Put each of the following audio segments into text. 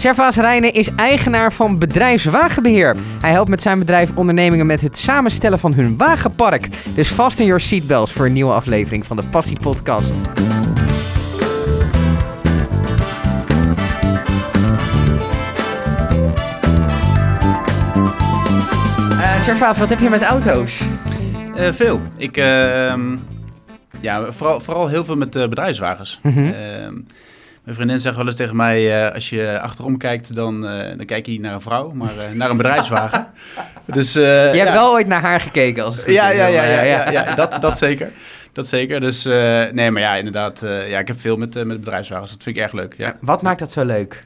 Servaas Rijnen is eigenaar van Bedrijfswagenbeheer. Hij helpt met zijn bedrijf ondernemingen met het samenstellen van hun wagenpark. Dus fasten your seatbelts voor een nieuwe aflevering van de Passie Podcast. Uh, Servaas, wat heb je met auto's? Uh, veel. Ik, uh, ja, vooral, vooral heel veel met uh, bedrijfswagens. Mm -hmm. Mijn vriendin zegt wel eens tegen mij, uh, als je achterom kijkt, dan, uh, dan kijk je niet naar een vrouw, maar uh, naar een bedrijfswagen. dus, je hebt ja. wel ooit naar haar gekeken als het goed ja, is. Ja, ja, ja, ja, ja, dat, dat zeker. Dat zeker. Dus nee, maar ja, inderdaad. ja, ik heb veel met, met bedrijfswagens. Dat vind ik erg leuk. Ja. Wat maakt dat zo leuk?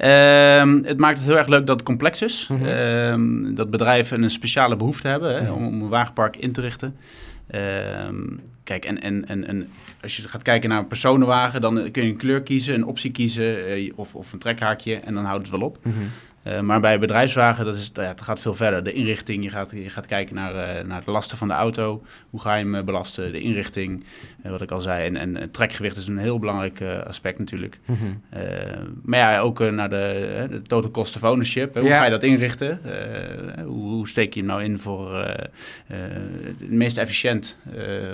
Um, het maakt het heel erg leuk dat het complex is. Mm -hmm. um, dat bedrijven een speciale behoefte hebben hè, om, om, een wagenpark in te richten. Um, kijk, en, en, en, en als je gaat kijken naar een personenwagen, dan kun je een kleur kiezen, een optie kiezen uh, of, of een trekhaakje en dan houdt het wel op. -hmm. Uh, maar bij bedrijfswagen, dat, is, ja, dat gaat veel verder. De inrichting, je gaat, je gaat kijken naar, uh, naar de lasten van de auto. Hoe ga je hem belasten? De inrichting, wat ik al zei. En, en trekgewicht is een heel belangrijk aspect natuurlijk. Mm -hmm. maar ja, ook naar de, de total cost of ownership. Hoe ja. ga je dat inrichten? Hoe, hoe, steek je hem nou in voor het meest efficiënt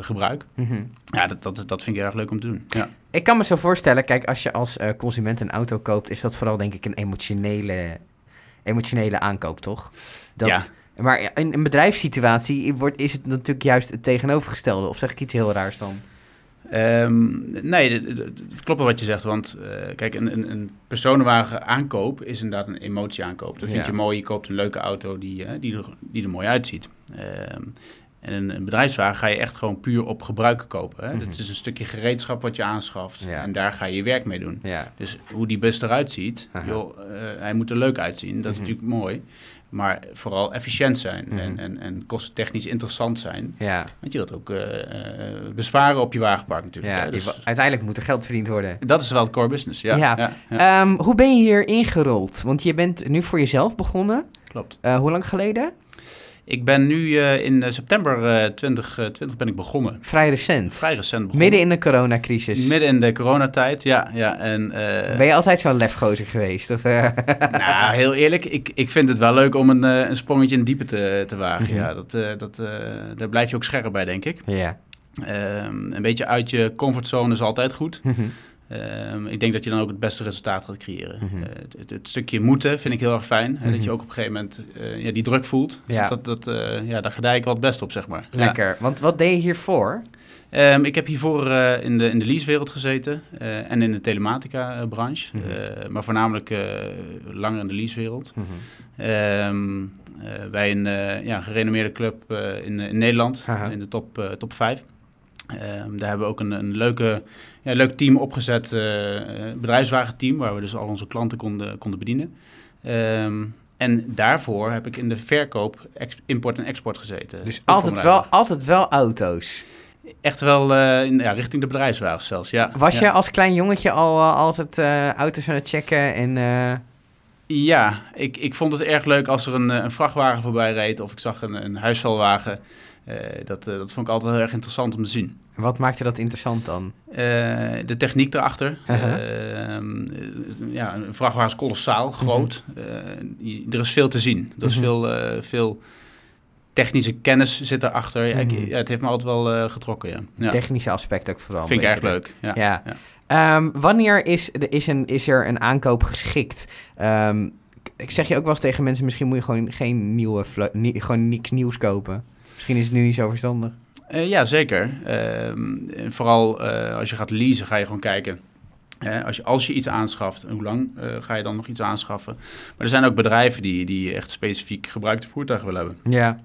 gebruik? Mm -hmm. Ja, dat, dat, dat vind ik erg leuk om te doen. Ja. Ik kan me zo voorstellen, kijk, als je als consument een auto koopt, is dat vooral denk ik een emotionele, emotionele aankoop, toch? Dat, ja. Maar in een bedrijfssituatie wordt, is het natuurlijk juist het tegenovergestelde. Of zeg ik iets heel raars dan? Um, nee, het klopt wat je zegt. Want uh, kijk, een, een, een, personenwagen aankoop is inderdaad een emotie aankoop. Dat vind ja. je mooi. Je koopt een leuke auto die, uh, die, er, die er mooi uitziet. Um, en een, een, bedrijfswagen ga je echt gewoon puur op gebruik kopen. Hè? Mm -hmm. Het is een stukje gereedschap wat je aanschaft. Ja. En daar ga je je werk mee doen. Ja. Dus hoe die bus eruit ziet, uh -huh. joh, uh, hij moet er leuk uitzien. Dat is mm -hmm. natuurlijk mooi. Maar vooral efficiënt zijn mm -hmm. en, en, en kosttechnisch interessant zijn. Ja. Want je wilt ook uh, besparen op je wagenpark natuurlijk. Ja, hè? Dus uiteindelijk moet er geld verdiend worden. Dat is wel het core business, ja. ja. um, hoe ben je hier ingerold? Want je bent nu voor jezelf begonnen. Klopt. Hoe lang geleden? Ik ben nu uh, in september uh, 2020 ben ik begonnen. Vrij recent. Vrij recent begonnen. Midden in de coronacrisis. Midden in de coronatijd, ja. ja en, ben je altijd zo'n lefgozer geweest? Of, nou, heel eerlijk, ik, ik vind het wel leuk om een, een sprongetje in diepe te, te wagen. Mhm. Mm -hmm. Ja, dat, dat, daar blijf je ook scherp bij, denk ik. Ja. Um, een beetje uit je comfortzone is altijd goed. Mhm. Um, ik denk dat je dan ook het beste resultaat gaat creëren. Mhm. Uh, het, het, stukje moeten vind ik heel erg fijn. Hè, dat je ook op een gegeven moment uh, ja, die druk voelt. Dus Ja. dat, dat, uh, ja, daar gedij ik wel het best op, zeg maar. Ja. Lekker. Want wat deed je hiervoor? Um, ik heb hiervoor in, de, in de leasewereld gezeten en in de telematica-branche. Mhm. Maar voornamelijk langer in de leasewereld. Mhm. Um, bij een ja, gerenommeerde club in, in, Nederland, in de top, top 5. Um, daar hebben we ook een, een leuke, ja, leuk team opgezet, bedrijfswagenteam, waar we dus al onze klanten konden, konden bedienen. Um, en daarvoor heb ik in de verkoop, import en export gezeten. Dus altijd wel, altijd wel auto's? Echt wel uh, in, ja, richting de bedrijfswagens zelfs, ja. Was ja. je als klein jongetje al uh, altijd uh, auto's aan het checken en... uh, Ja, ik, ik vond het erg leuk als er een, een vrachtwagen voorbij reed of ik zag een, een huisvuilwagen. Dat, dat vond ik altijd heel erg interessant om te zien. Wat maakte dat interessant dan? Uh, de techniek erachter. Uh -huh. uh, ja, een vrachtwagen is kolossaal, groot. Uh -huh. er is veel te zien. Er is -huh. veel, veel technische kennis zit erachter. Ja, ik, ja, het heeft me altijd wel getrokken, ja. ja. Technische aspect ook vooral. Vind ik erg leuk, ja. Um, wanneer is, is, een, is er een aankoop geschikt? Um, ik zeg je ook wel eens tegen mensen, misschien moet je gewoon geen nieuwe, nie, gewoon niks nieuws kopen. Misschien is het nu niet zo verstandig. Uh, ja, zeker. Uh, vooral uh, als je gaat leasen, ga je gewoon kijken. Als, je, als je iets aanschaft, hoe lang uh, ga je dan nog iets aanschaffen? Maar er zijn ook bedrijven die, die echt specifiek gebruikte voertuigen willen hebben. Ja.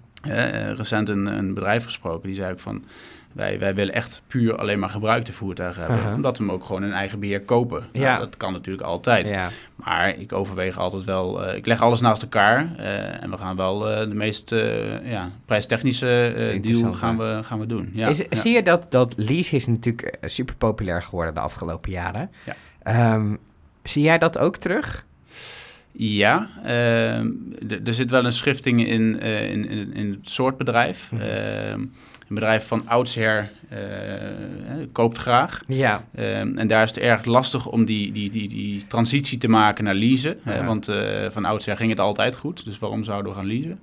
Recent een, een, bedrijf gesproken, die zei ook van... Wij, wij willen echt puur alleen maar gebruikte voertuigen hebben. Omdat we hem ook gewoon in eigen beheer kopen. Ja. Nou, dat kan natuurlijk altijd. Ja. Maar ik overweeg altijd wel... Uh, ik leg alles naast elkaar. Uh, en we gaan wel uh, de meest ja, prijstechnische deal gaan we, gaan we doen. Ja. Is, ja. Zie je dat, dat lease is natuurlijk super populair geworden de afgelopen jaren. Ja. Um, zie jij dat ook terug? Ja, ehm, er zit wel een schifting in, eh, in, in, in het soort bedrijf. Mhm. Ehm, een bedrijf van oudsher eh, koopt graag. Ja, Ehm, en daar is het erg lastig om die, die, die, die transitie te maken naar leasen. Ja. want eh, van oudsher ging het altijd goed, dus waarom zouden we gaan leasen?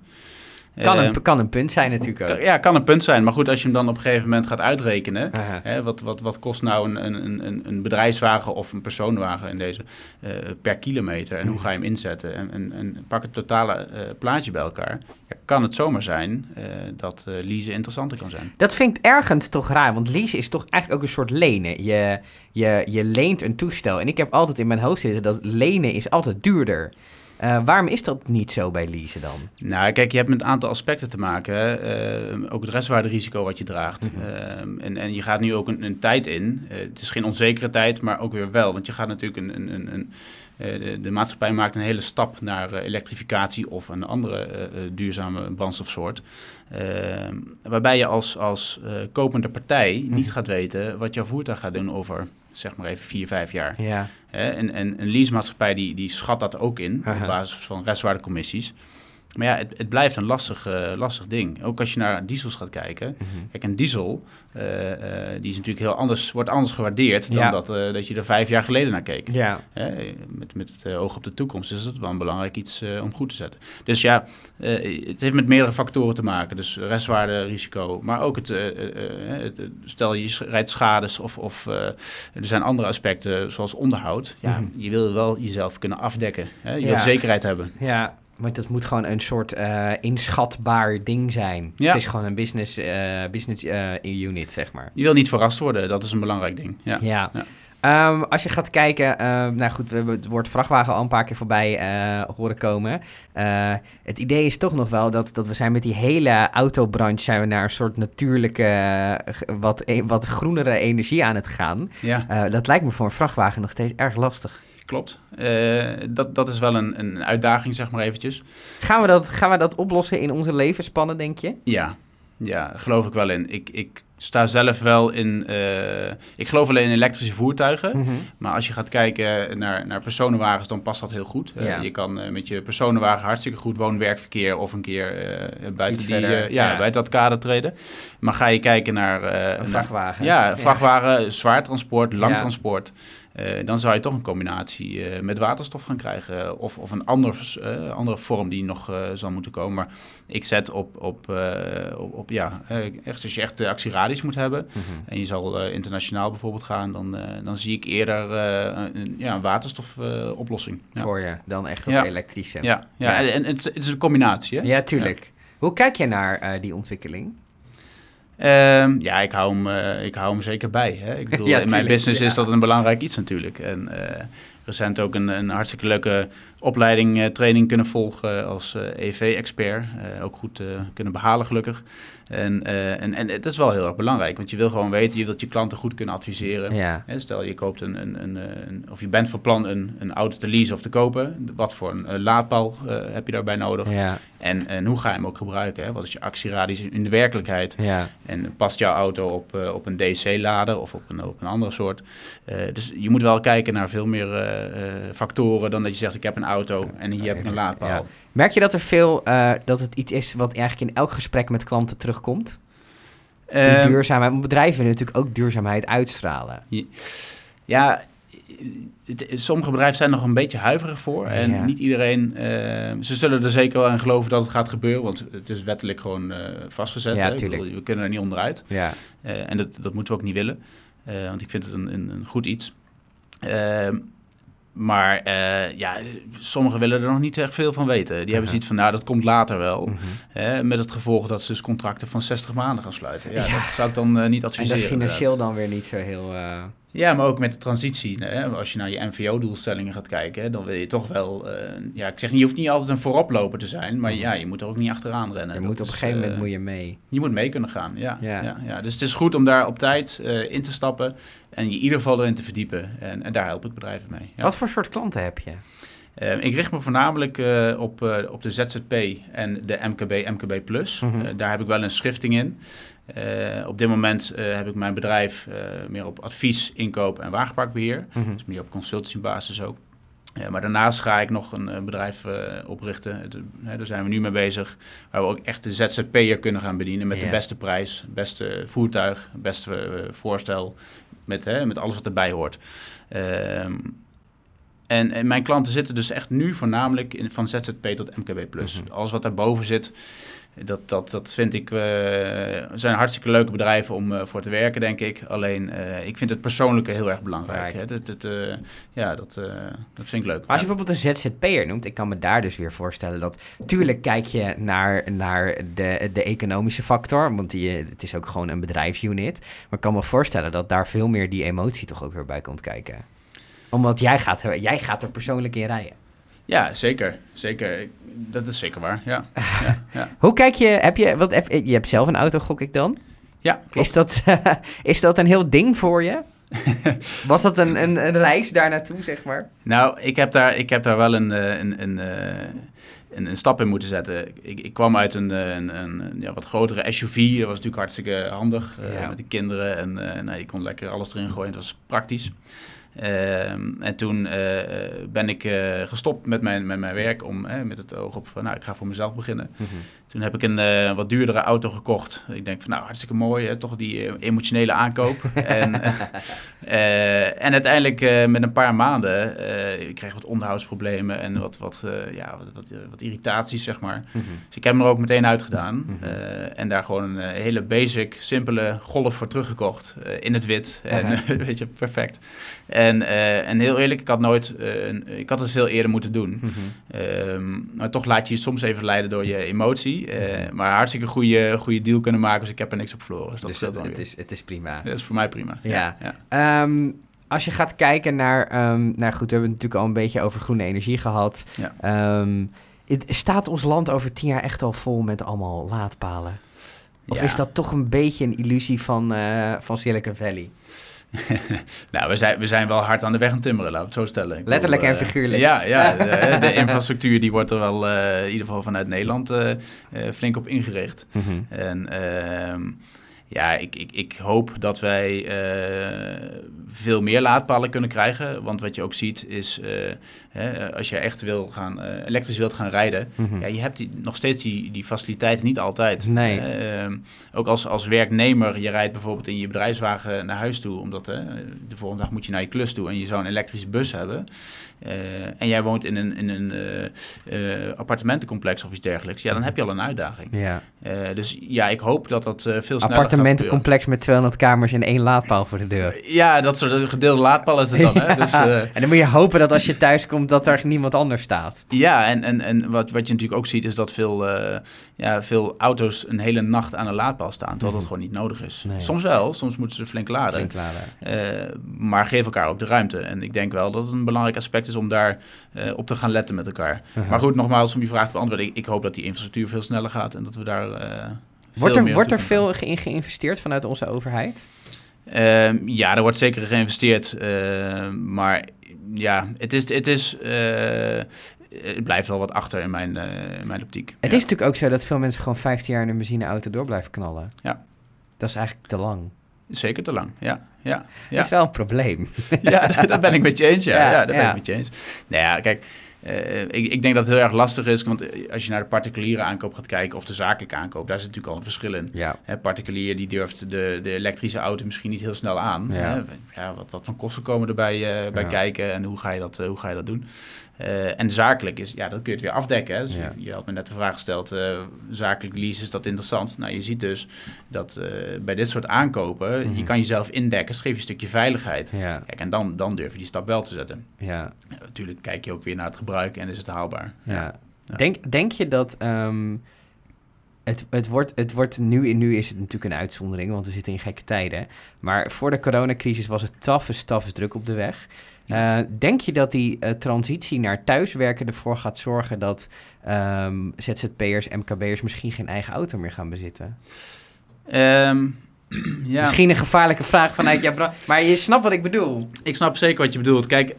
Kan Ehm, een, kan een punt zijn natuurlijk ook. ja, kan een punt zijn. Maar goed, als je hem dan op een gegeven moment gaat uitrekenen... Hè, wat, wat, wat kost nou een, een, een, een bedrijfswagen of een persoonwagen in deze eh, per kilometer? En hoe ga je hem inzetten? En, en, en pak het totale eh, plaatje bij elkaar. Ja, kan het zomaar zijn eh, dat leasen interessanter kan zijn. Dat vind ik ergens toch raar, want leasen is toch eigenlijk ook een soort lenen. Je, je, je leent een toestel. En ik heb altijd in mijn hoofd zitten dat lenen is altijd duurder. Eh waarom is dat niet zo bij leasen dan? Nou, kijk, je hebt met een aantal aspecten te maken. Eh, ook het restwaarderisico wat je draagt. Mhm. Eh, en, en je gaat nu ook een, een tijd in. Het is geen onzekere tijd, maar ook weer wel. Want je gaat natuurlijk een... een, een, een de, de maatschappij maakt een hele stap naar elektrificatie of een andere duurzame brandstofsoort. Waarbij je als, als kopende partij Mhm. niet gaat weten wat jouw voertuig gaat doen over, zeg maar even, vier, vijf jaar. Ja, Hè, en, en een leasemaatschappij die, die schat dat ook in op basis van restwaardecommissies. Maar ja, het, het blijft een lastig, eh, lastig ding. Ook als je naar diesels gaat kijken. Mhm. Kijk, een diesel, eh, eh, die is natuurlijk heel anders, wordt anders gewaardeerd dan Ja. dat, dat je er vijf jaar geleden naar keek. ja. Met, met het oog op de toekomst is dat wel een belangrijk iets om goed te zetten. Dus ja, het heeft met meerdere factoren te maken. Dus restwaarde, risico, maar ook het, het- stel je rijdt schades of, of er zijn andere aspecten zoals onderhoud. Ja, Mhm. je wil wel jezelf kunnen afdekken. Hè? Je Ja. wil zekerheid hebben. Ja, want het moet gewoon een soort eh, inschatbaar ding zijn. Ja. Het is gewoon een business, eh, business eh, unit, zeg maar. Je wil niet verrast worden, dat is een belangrijk ding. Ja. Ja. Ja. Ehm, als je gaat kijken, ehm, nou goed, we hebben het woord vrachtwagen al een paar keer voorbij horen komen. Het idee is toch nog wel dat, dat we zijn met die hele autobranche zijn we naar een soort natuurlijke, wat, wat groenere energie aan het gaan. ja. Dat lijkt me voor een vrachtwagen nog steeds erg lastig. Klopt. Eh, dat, dat is wel een, een uitdaging, zeg maar eventjes. Gaan we dat, gaan we dat oplossen in onze levensspannen, denk je? Ja, ja geloof ik wel in. Ik, ik sta zelf wel in... eh, ik geloof alleen in elektrische voertuigen. Mhm. Maar als je gaat kijken naar, naar personenwagens, dan past dat heel goed. Eh, Ja. je kan met je personenwagen hartstikke goed woon-werkverkeer... of een keer buiten, die, ja, ja. buiten dat kader treden. Maar ga je kijken naar... vrachtwagen. Ja, vrachtwagen, zwaar transport, lang Ja. transport. Eh, dan zou je toch een combinatie eh, met waterstof gaan krijgen. Of, of een ander, eh, andere vorm die nog eh, zal moeten komen. Maar ik zet op, op, eh, op, op ja, eh, echt, als je echt actieradius moet hebben. Mhm. En je zal eh, internationaal bijvoorbeeld gaan. Dan, eh, dan zie ik eerder eh, een, ja, een waterstofoplossing. ja. Voor je dan echt op Ja. elektrische. Ja, ja, en, en het, is- het is een combinatie. Hè? Ja, tuurlijk. Hoe kijk jij naar eh, die ontwikkeling? Ehm, ja, ik hou, hem, eh, ik hou hem zeker bij. Hè? Ik bedoel, Ja, in mijn business ja. is dat een belangrijk iets natuurlijk. En eh, recent ook een, een hartstikke leuke opleiding, eh, training kunnen volgen als eh, EV-expert. Eh, ook goed kunnen behalen gelukkig. En, en, en dat is wel heel erg belangrijk, want je wil gewoon weten, je wilt je klanten goed kunnen adviseren. Ja. Stel, je koopt een, een, een, een- of je bent van plan een, een auto te leasen of te kopen. Wat voor een, laadpaal heb je daarbij nodig? Ja, En, en hoe ga je hem ook gebruiken? Hè? Wat is je actieradius in de werkelijkheid? ja. En past jouw auto op, op een DC-lader of op een, op een andere soort? Dus je moet wel kijken naar veel meer factoren dan dat je zegt: ik heb een auto en hier heb ik een laadpaal. Ja. Merk je dat er veel, eh, dat het iets is wat eigenlijk in elk gesprek met klanten terugkomt? Die Ehm, duurzaamheid, want bedrijven willen natuurlijk ook duurzaamheid uitstralen. ja, het- sommige bedrijven zijn nog een beetje huiverig voor. En Ja. niet iedereen, eh, ze zullen er zeker wel aan geloven dat het gaat gebeuren, want het is wettelijk gewoon eh, vastgezet. Ja, hè? Bedoel, we kunnen er niet onderuit. Ja, Eh, en dat, dat moeten we ook niet willen, eh, want ik vind het een, een, een goed iets. Maar eh, ja, sommigen willen er nog niet echt veel van weten. Die hebben Aha. zoiets van, nou, dat komt later wel. Mhm. Hè, met het gevolg dat ze dus contracten van 60 maanden gaan sluiten. Ja, Ja. Dat zou ik dan eh, niet en adviseren. dat is financieel inderdaad. dan weer niet zo heel... eh, Ja, maar ook met de transitie. Hè, als je naar je NVO-doelstellingen gaat kijken, dan wil je toch wel... eh, ja, ik zeg niet, je hoeft niet altijd een vooroploper te zijn, maar ja, je moet er ook niet achteraan rennen. je Dat moet op een gegeven moment eh, moet je mee. Je moet mee kunnen gaan, ja. Ja. ja. Ja, Dus het is goed om daar op tijd eh, in te stappen en je in ieder geval erin te verdiepen. En, en daar help ik bedrijven mee. Ja. Wat voor soort klanten heb je? Eh, ik richt me voornamelijk eh, op, eh, op de ZZP en de MKB, MKB+. Plus. Mhm. Daar heb ik wel een schifting in. Op dit moment heb ik mijn bedrijf meer op advies, inkoop en wagenparkbeheer. Mhm. Dus meer op consultancybasis ook. Maar daarnaast ga ik nog een bedrijf oprichten. Hè, daar zijn we nu mee bezig. Waar we ook echt de ZZP'er kunnen gaan bedienen met de beste prijs, beste voertuig, beste voorstel. Met, hè, met alles wat erbij hoort. Ehm, en, en mijn klanten zitten dus echt nu voornamelijk in, van ZZP tot MKB+. Mhm. Alles wat daarboven zit, dat, dat, dat vind ik... eh, zijn hartstikke leuke bedrijven om eh, voor te werken, denk ik. Alleen, eh, ik vind het persoonlijke heel erg belangrijk. Hè? Dat, dat, ja, dat, dat vind ik leuk. Maar als je bijvoorbeeld een ZZP'er noemt, ik kan me daar dus weer voorstellen dat... Tuurlijk kijk je naar, naar de, de economische factor, want die, het is ook gewoon een bedrijfsunit. Maar ik kan me voorstellen dat daar veel meer die emotie toch ook weer bij komt kijken. Omdat jij gaat, er- jij gaat er persoonlijk in rijden. Ja, zeker. Zeker. Dat is zeker waar, ja. ja, ja. Hoe kijk je, heb je, wat, heb- je hebt zelf een auto, gok ik dan? ja klopt. Is dat, is dat een heel ding voor je? Was dat een, een, een reis daar naartoe, zeg maar? Nou, ik heb daar, ik heb daar wel een, eh, een, een, eh, een, een stap in moeten zetten. Ik, ik kwam uit een, eh, een, een, ja, wat grotere SUV. Dat was natuurlijk hartstikke handig met de kinderen. En nou, je kon lekker alles erin gooien. Het was praktisch. Ehm, en toen eh, eh, ben ik eh, gestopt met mijn, met mijn werk om, met het oog op van, nou, ik ga voor mezelf beginnen. Toen heb ik een wat duurdere auto gekocht. Ik denk van, nou, hartstikke mooi, hè, toch die emotionele aankoop. en, en uiteindelijk met een paar maanden, ik kreeg wat onderhoudsproblemen en wat, wat, ja, wat, wat, wat irritaties, zeg maar. Dus ik heb hem er ook meteen uitgedaan. Mhm. en daar gewoon een hele basic, simpele golf voor teruggekocht. in het wit. En weet je, perfect. En, eh, en heel eerlijk, ik had nooit, eh, ik had het veel eerder moeten doen. Ehm, maar toch laat je je soms even leiden door je emotie. eh, maar hartstikke goede, goede deal kunnen maken, dus ik heb er niks op verloren. Dus dat dus het, dan het, weer. is, het is prima. Dat is voor mij prima. Ja. ja. Ehm, als je gaat kijken naar, ehm, nou goed, we hebben het natuurlijk al een beetje over groene energie gehad. Ja. Het- staat ons land over tien jaar echt al vol met allemaal laadpalen? Of is dat toch een beetje een illusie van, van Silicon Valley? Nou, we zijn, we zijn wel hard aan de weg aan het timmeren, we het zo stellen. Ik Letterlijk bedoel, en eh, figuurlijk. Ja, ja de, de infrastructuur die wordt er wel eh, in ieder geval vanuit Nederland eh, eh, flink op ingericht. En ehm, ja, ik, ik, ik hoop dat wij eh, veel meer laadpalen kunnen krijgen. Want wat je ook ziet is, eh, hè, als je echt wil gaan, eh, elektrisch wilt gaan rijden... Mhm. Ja, je hebt die, nog steeds die, die faciliteiten niet altijd. Nee. Eh, ehm, ook als, als werknemer, je rijdt bijvoorbeeld in je bedrijfswagen naar huis toe, omdat de volgende dag moet je naar je klus toe en je zou een elektrische bus hebben. En jij woont in een, in een appartementencomplex of iets dergelijks, ja, dan heb je al een uitdaging. Ja. Dus ja, ik hoop dat dat veel sneller Appartementencomplex met 200 kamers en één laadpaal voor de deur. Ja, dat soort gedeelde laadpal is het dan. Hè? Dus, eh, En dan moet je hopen dat als je thuis komt dat er niemand anders staat. Ja, en, en, en wat, wat je natuurlijk ook ziet is dat veel, eh, ja, veel auto's een hele nacht aan een laadpaal staan, terwijl dat gewoon niet nodig is. Nee. Soms wel, soms moeten ze flink laden. Flink laden. Eh, maar geef elkaar ook de ruimte. En ik denk wel dat het een belangrijk aspect is om daar op te gaan letten met elkaar. Maar goed, nogmaals, om je vraag te beantwoorden, ik, ik hoop dat die infrastructuur veel sneller gaat en dat we daar. Wordt er, wordt er veel in geïnvesteerd vanuit onze overheid? Ehm, ja, er wordt zeker geïnvesteerd. ehm, maar ja, het is. Het, is eh, het blijft wel wat achter in mijn, eh, in mijn optiek. Het Ja. is natuurlijk ook zo dat veel mensen gewoon 15 jaar in een benzineauto door blijven knallen. Ja. Dat is eigenlijk te lang. Zeker te lang. Ja, ja, Dat ja. is wel een probleem. ja dat, dat ben ik met je eens. Ja, Ja, ja, dat ben ik met je eens. Nou ja, kijk. Eh, ik, ik denk dat het heel erg lastig is, want eh, als je naar de particuliere aankoop gaat kijken of de zakelijke aankoop, daar zit natuurlijk al een verschil in. Ja. Hè, particulier die durft de, de elektrische auto misschien niet heel snel aan. Ja. Hè? Ja, wat, wat voor kosten komen erbij eh, bij Ja. kijken en hoe ga je dat, eh, hoe ga je dat doen? Eh, en zakelijk is, ja, dat kun je het weer afdekken. Hè? Dus Ja. je, je had me net de vraag gesteld, eh, zakelijk lease, is dat interessant? Nou, je ziet dus dat eh, bij dit soort aankopen, Mhm. je kan jezelf indekken, dus geef je een stukje veiligheid. Ja. Kijk, en dan, dan durf je die stap wel te zetten. Ja. Ja, natuurlijk kijk je ook weer naar het en is het haalbaar. ja. Ja. Denk, denk je dat... ehm, het, het, wordt, het wordt nu, nu is het natuurlijk een uitzondering, want we zitten in gekke tijden. Maar voor de coronacrisis was het tafels, tafels druk op de weg. Eh, denk je dat die eh, transitie naar thuiswerken ervoor gaat zorgen dat ehm, ZZP'ers, MKB'ers misschien geen eigen auto meer gaan bezitten? Ehm, ja. Misschien een gevaarlijke vraag vanuit jouw maar je snapt wat ik bedoel. Ik snap zeker wat je bedoelt. Kijk,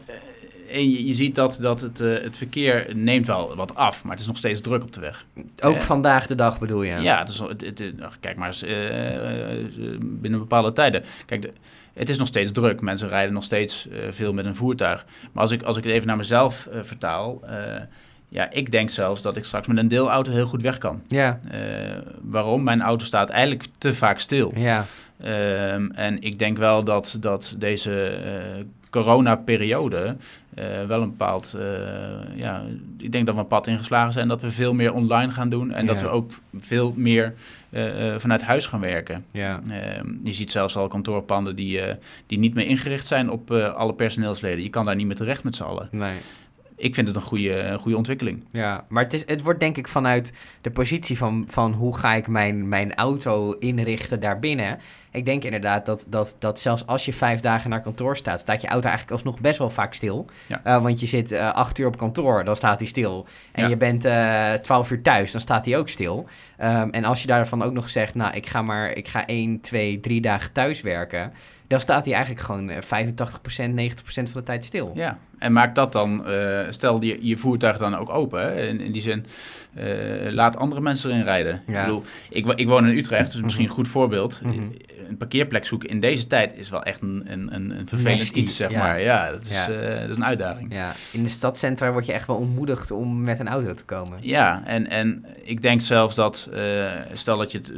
en je, je ziet dat, dat het, eh, het verkeer neemt wel wat af, maar het is nog steeds druk op de weg. Ook Eh, vandaag de dag bedoel je? Ja, het is, het, het- kijk maar eens, eh, binnen bepaalde tijden. Kijk, de- het is nog steeds druk. Mensen rijden nog steeds veel met een voertuig. Maar als ik, als ik het even naar mezelf vertaal... ja, ik denk zelfs dat ik straks met een deelauto heel goed weg kan. Ja, waarom? Mijn auto staat eigenlijk te vaak stil. ja. Ehm, en ik denk wel dat, dat deze corona-periode eh, wel een bepaald... eh, ja, ik denk dat we een pad ingeslagen zijn. Dat we veel meer online gaan doen. En dat we ook veel meer eh, vanuit huis gaan werken. ja. Ehm, je ziet zelfs al kantoorpanden die, die niet meer ingericht zijn op alle personeelsleden. Je kan daar niet meer terecht met z'n allen. Nee. Ik vind het een goede, een goede ontwikkeling. Ja, maar het, is, het wordt denk ik vanuit de positie van, van hoe ga ik mijn, mijn auto inrichten daarbinnen. Ik denk inderdaad dat, dat, dat zelfs als je vijf dagen naar kantoor staat, staat je auto eigenlijk alsnog best wel vaak stil. Ja. Eh, want je zit eh, acht uur op kantoor, dan staat hij stil. En Ja. je bent eh, twaalf uur thuis, dan staat hij ook stil. Ehm, en als je daarvan ook nog zegt, nou ik ga maar ik ga één, twee, drie dagen thuis werken. Dan staat hij eigenlijk gewoon eh, 85%, 90% van de tijd stil. Ja, en maak dat dan, stel je, je voertuig dan ook open. Hè? In, in die zin, laat andere mensen erin rijden. Ja. Ik bedoel, ik, wo- ik woon in Utrecht, dus misschien een goed voorbeeld. Mhm. Een parkeerplek zoeken in deze tijd is wel echt een, een, een, een vervelend Nasty, iets, zeg ja. maar. Ja, dat is, Ja. eh, dat is een uitdaging. Ja, in de stadcentra word je echt wel ontmoedigd om met een auto te komen. Ja, en, en ik denk zelfs dat, eh, stel dat je het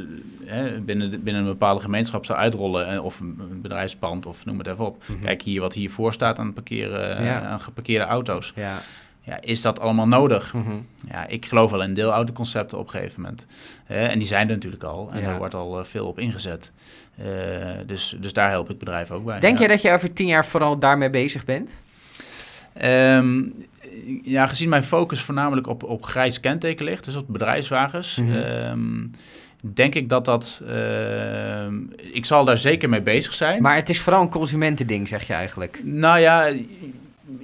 eh, binnen, de- binnen een bepaalde gemeenschap zou uitrollen, of een, bedrijfspand, of noem het even op. Mhm. Kijk hier wat hiervoor staat aan, parkeren, Ja. aan geparkeerde auto's. Ja. Ja, is dat allemaal nodig? Mhm. Ja, ik geloof wel in deelautoconcepten op een gegeven moment. En die zijn er natuurlijk al. En Ja. daar wordt al eh, veel op ingezet. Eh, dus, dus daar help ik bedrijven ook bij. Denk ja. jij dat je over tien jaar vooral daarmee bezig bent? Ehm, ja, gezien mijn focus voornamelijk op, op grijs kenteken ligt, dus op bedrijfswagens, Mhm. ehm, denk ik dat dat... ehm, ik zal daar zeker mee bezig zijn. Maar het is vooral een consumentending, zeg je eigenlijk. Nou ja,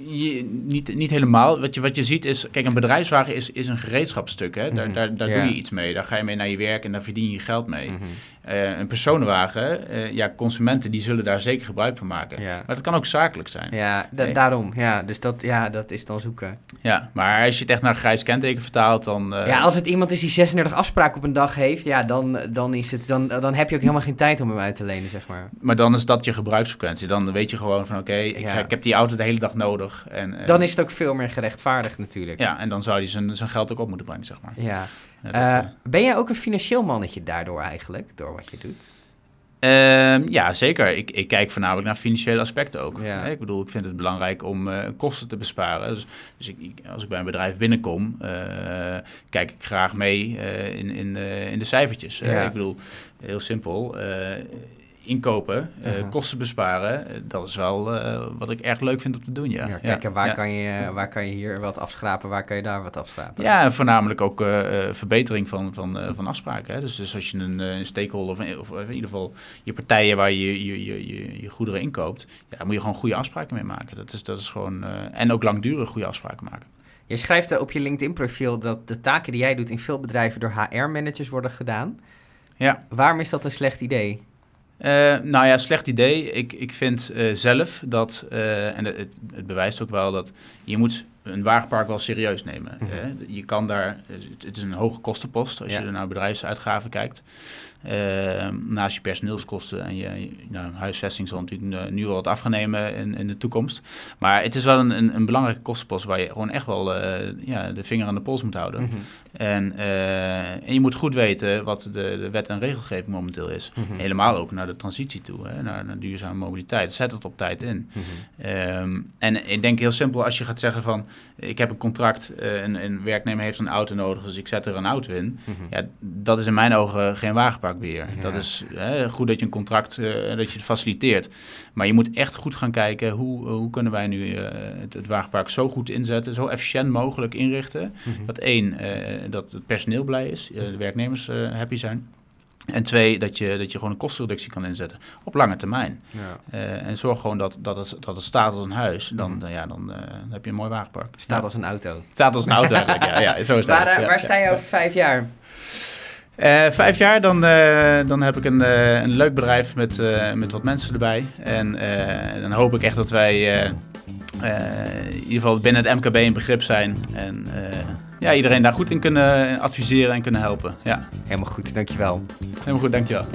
je- niet, niet helemaal. Wat je, wat je ziet is, kijk, een bedrijfswagen is, is een gereedschapsstuk. Hè? Daar, Mhm. daar, daar Ja. doe je iets mee. Daar ga je mee naar je werk en daar verdien je geld mee. Mhm. Eh, een personenwagen, eh, ja, consumenten die zullen daar zeker gebruik van maken. Ja, Maar dat kan ook zakelijk zijn. Ja. ja da- Nee. daarom. Ja, dus dat, ja, dat is dan zoeken. maar als je het echt naar grijs kenteken vertaalt, dan... eh, ja, als het iemand is die 36 afspraken op een dag heeft, ja, dan, dan, is het, dan, dan heb je ook helemaal geen tijd om hem uit te lenen, zeg maar. Maar dan is dat je gebruiksfrequentie. Dan weet je gewoon van, oké, ik, Ja. ik heb die auto de hele dag nodig. En, eh, Dan is het ook veel meer gerechtvaardigd natuurlijk. Ja, en dan zou hij zijn, zijn geld ook op moeten brengen, zeg maar. Ja. Dat, Eh, eh, ben jij ook een financieel mannetje daardoor eigenlijk, door wat je doet? Ehm, ja, zeker. Ik, ik kijk voornamelijk naar financiële aspecten ook. Ja. Ik bedoel, ik vind het belangrijk om kosten te besparen. Dus, dus ik, ik- als ik bij een bedrijf binnenkom, kijk ik graag mee in, in, in de cijfertjes. Ja. Ik bedoel, heel simpel. Inkopen, eh, Uh-huh. kosten besparen, eh, dat is wel eh, wat ik erg leuk vind om te doen. Ja, Ja, kijk, en waar, ja. Kan je, waar kan je hier wat afschrapen, waar kan je daar wat afschrapen? Ja, voornamelijk ook verbetering van, van, van afspraken. Hè. Dus, dus als je een, een stakeholder, of, in- of in ieder geval je partijen waar je je, je, je, je goederen inkoopt, ja, daar moet je gewoon goede afspraken mee maken. Dat is, dat is gewoon, en ook langdurig goede afspraken maken. Je schrijft op je LinkedIn-profiel dat de taken die jij doet in veel bedrijven door HR-managers worden gedaan. Ja. Waarom is dat een slecht idee? Eh, nou ja, slecht idee. Ik, ik vind eh, zelf dat, eh, en het, het, bewijst ook wel dat je moet een wagenpark wel serieus nemen. Mhm. Je kan daar, het, het is een hoge kostenpost als Ja. je naar bedrijfsuitgaven kijkt. Eh, naast je personeelskosten en je, nou, huisvesting zal natuurlijk eh, nu wel wat af gaan nemen in, in de toekomst. Maar het is wel een, een, een belangrijke kostenpost waar je gewoon echt wel eh, ja, de vinger aan de pols moet houden. Mhm. En, eh, en je moet goed weten wat de, de wet en regelgeving momenteel is. Mhm. Helemaal ook naar de transitie toe, hè, naar, naar duurzame mobiliteit. Zet het op tijd in. Mhm. Ehm, en ik denk heel simpel, als je gaat zeggen van... ik heb een contract, een, een werknemer heeft een auto nodig... dus ik zet er een auto in. Ja, dat is in mijn ogen geen Ja. Dat is hè, goed dat je een contract, eh, dat je het faciliteert. Maar je moet echt goed gaan kijken... hoe, hoe kunnen wij nu eh, het, het wagenpark zo goed inzetten... zo efficiënt mogelijk inrichten... Mhm. dat één, eh, dat het personeel blij is, eh, de werknemers eh, happy zijn. En twee, dat je, dat je gewoon een kostenreductie kan inzetten op lange termijn. Ja. Eh, en zorg gewoon dat, dat, het, dat het staat als een huis. Dan, Mhm. ja, dan, eh, heb je een mooi wagenpark. Staat Ja. als een auto. Staat als een auto eigenlijk, ja. ja zo is dat. Waar, eh, waar sta je over vijf jaar? Eh, vijf jaar, dan, eh, dan heb ik een, eh, een leuk bedrijf met, met wat mensen erbij. En dan hoop ik echt dat wij in ieder geval binnen het MKB een begrip zijn. En ja, iedereen daar goed in kunnen adviseren en kunnen helpen. Ja. Helemaal goed, dankjewel. Helemaal goed, dankjewel.